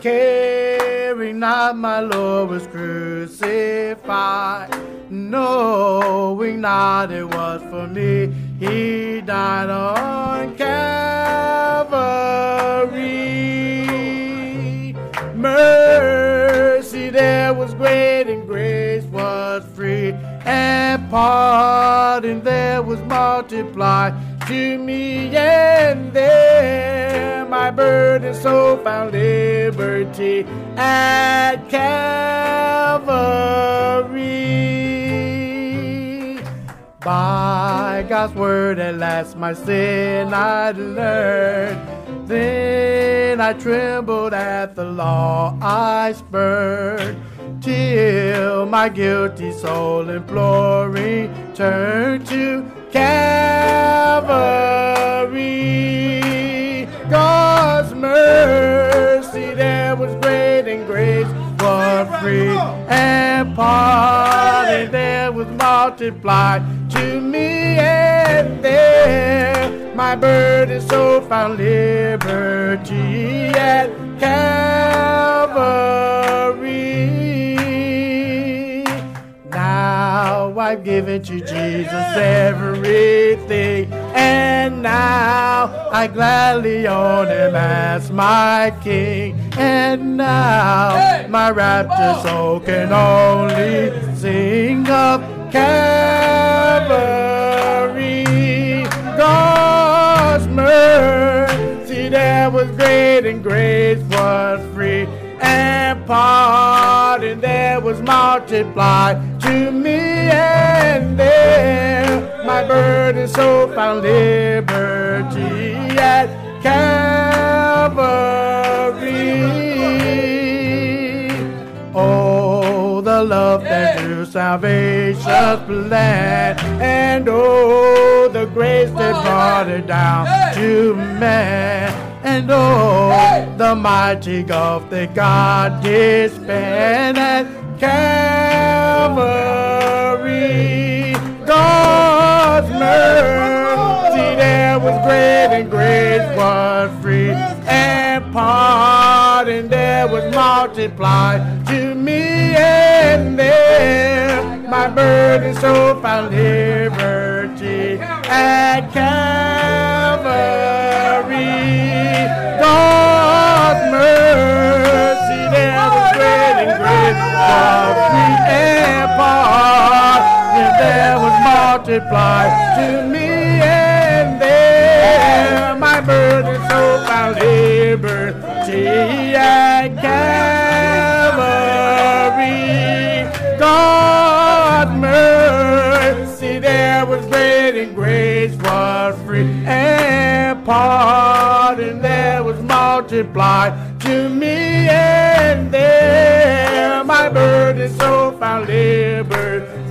caring not my Lord was crucified, knowing not it was for me. He died on Calvary. Mercy there was great and grace was free, and pardon there was multiplied to me, and there my burden so found liberty at Calvary. By God's word at last my sin I'd learned. Then I trembled at the law I spurned till my guilty soul imploring turned to Calvary. Was great and grace was free. and pardon there was multiplied to me and there. My burden so found liberty at Calvary. Now I've given to Jesus everything, and now I gladly own him as my king. And now my rapture soul can only sing of Calvary. God's mercy there was great and grace was free and pardon there was multiplied to me and there my burden so found liberty at Calvary. Oh, the love that drew salvation's plan, and oh, the grace that brought it down to man, and oh, the mighty gulf that God did span at Calvary. God's and pardon there was multiplied to me and there my burden so found liberty at Calvary. God's mercy there was great and great was free and pardon there was multiplied to me liberty at Calvary. God's mercy there was great and grace was free and pardon there was multiplied to me and there my burden so found liberty